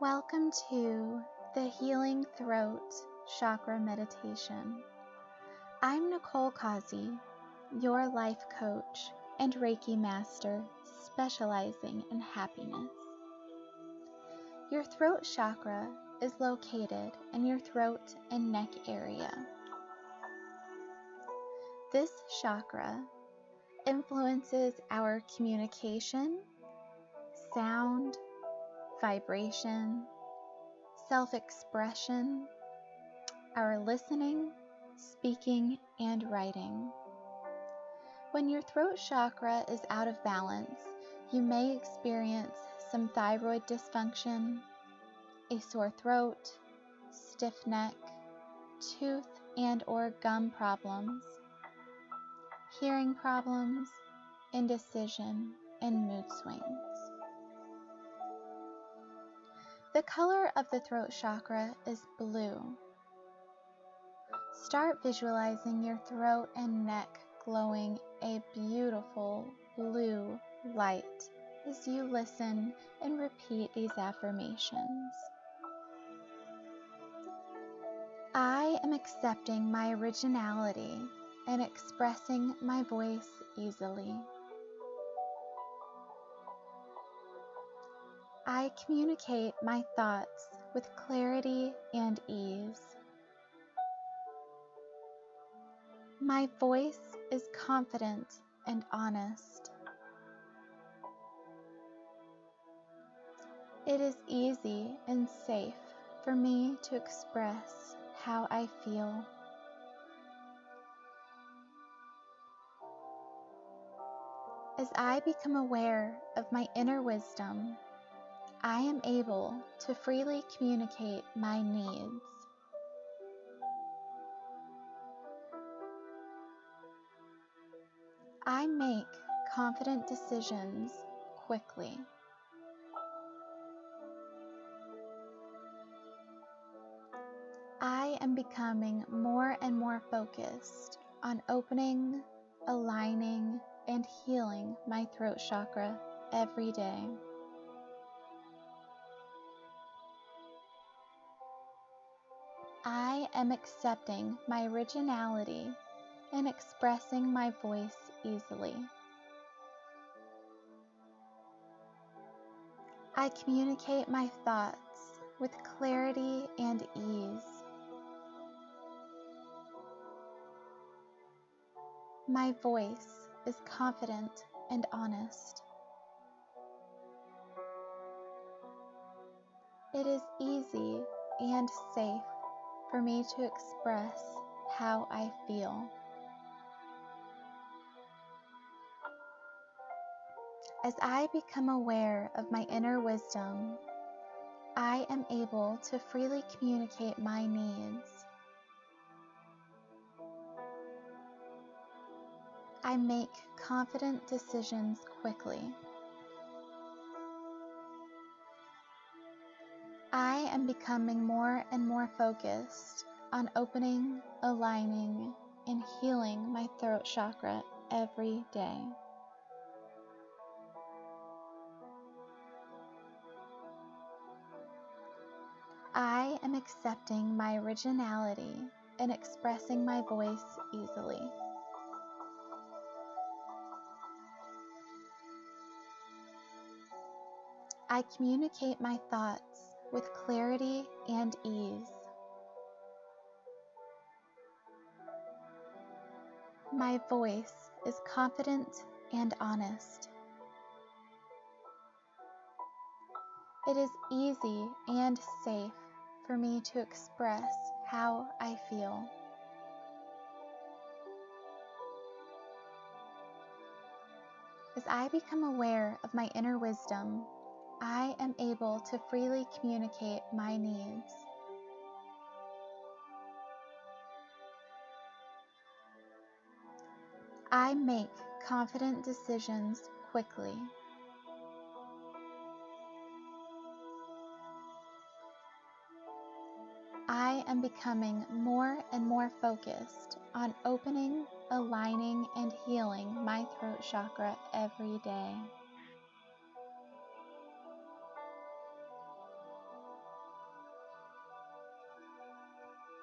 Welcome to the Healing Throat Chakra Meditation. I'm Nicole Causey, your life coach and Reiki master specializing in happiness. Your throat chakra is located in your throat and neck area. This chakra influences our communication, sound, vibration, self expression, our listening, speaking, and writing. When your throat chakra is out of balance, you may experience some thyroid dysfunction, a sore throat, stiff neck, tooth and or gum problems, hearing problems, indecision, and mood swings. The color of the throat chakra is blue. Start visualizing your throat and neck glowing a beautiful blue light as you listen and repeat these affirmations. I am accepting my originality and expressing my voice easily. I communicate my thoughts with clarity and ease. My voice is confident and honest. It is easy and safe for me to express how I feel. As I become aware of my inner wisdom I am able to freely communicate my needs. I make confident decisions quickly. I am becoming more and more focused on opening, aligning, and healing my throat chakra every day. I am accepting my originality and expressing my voice easily. I communicate my thoughts with clarity and ease. My voice is confident and honest. It is easy and safe for me to express how I feel. As I become aware of my inner wisdom, I am able to freely communicate my needs. I make confident decisions quickly. I am becoming more and more focused on opening, aligning, and healing my throat chakra every day. I am accepting my originality and expressing my voice easily. I communicate my thoughts with clarity and ease. My voice is confident and honest. It is easy and safe for me to express how I feel. As I become aware of my inner wisdom, I am able to freely communicate my needs. I make confident decisions quickly. I am becoming more and more focused on opening, aligning, and healing my throat chakra every day.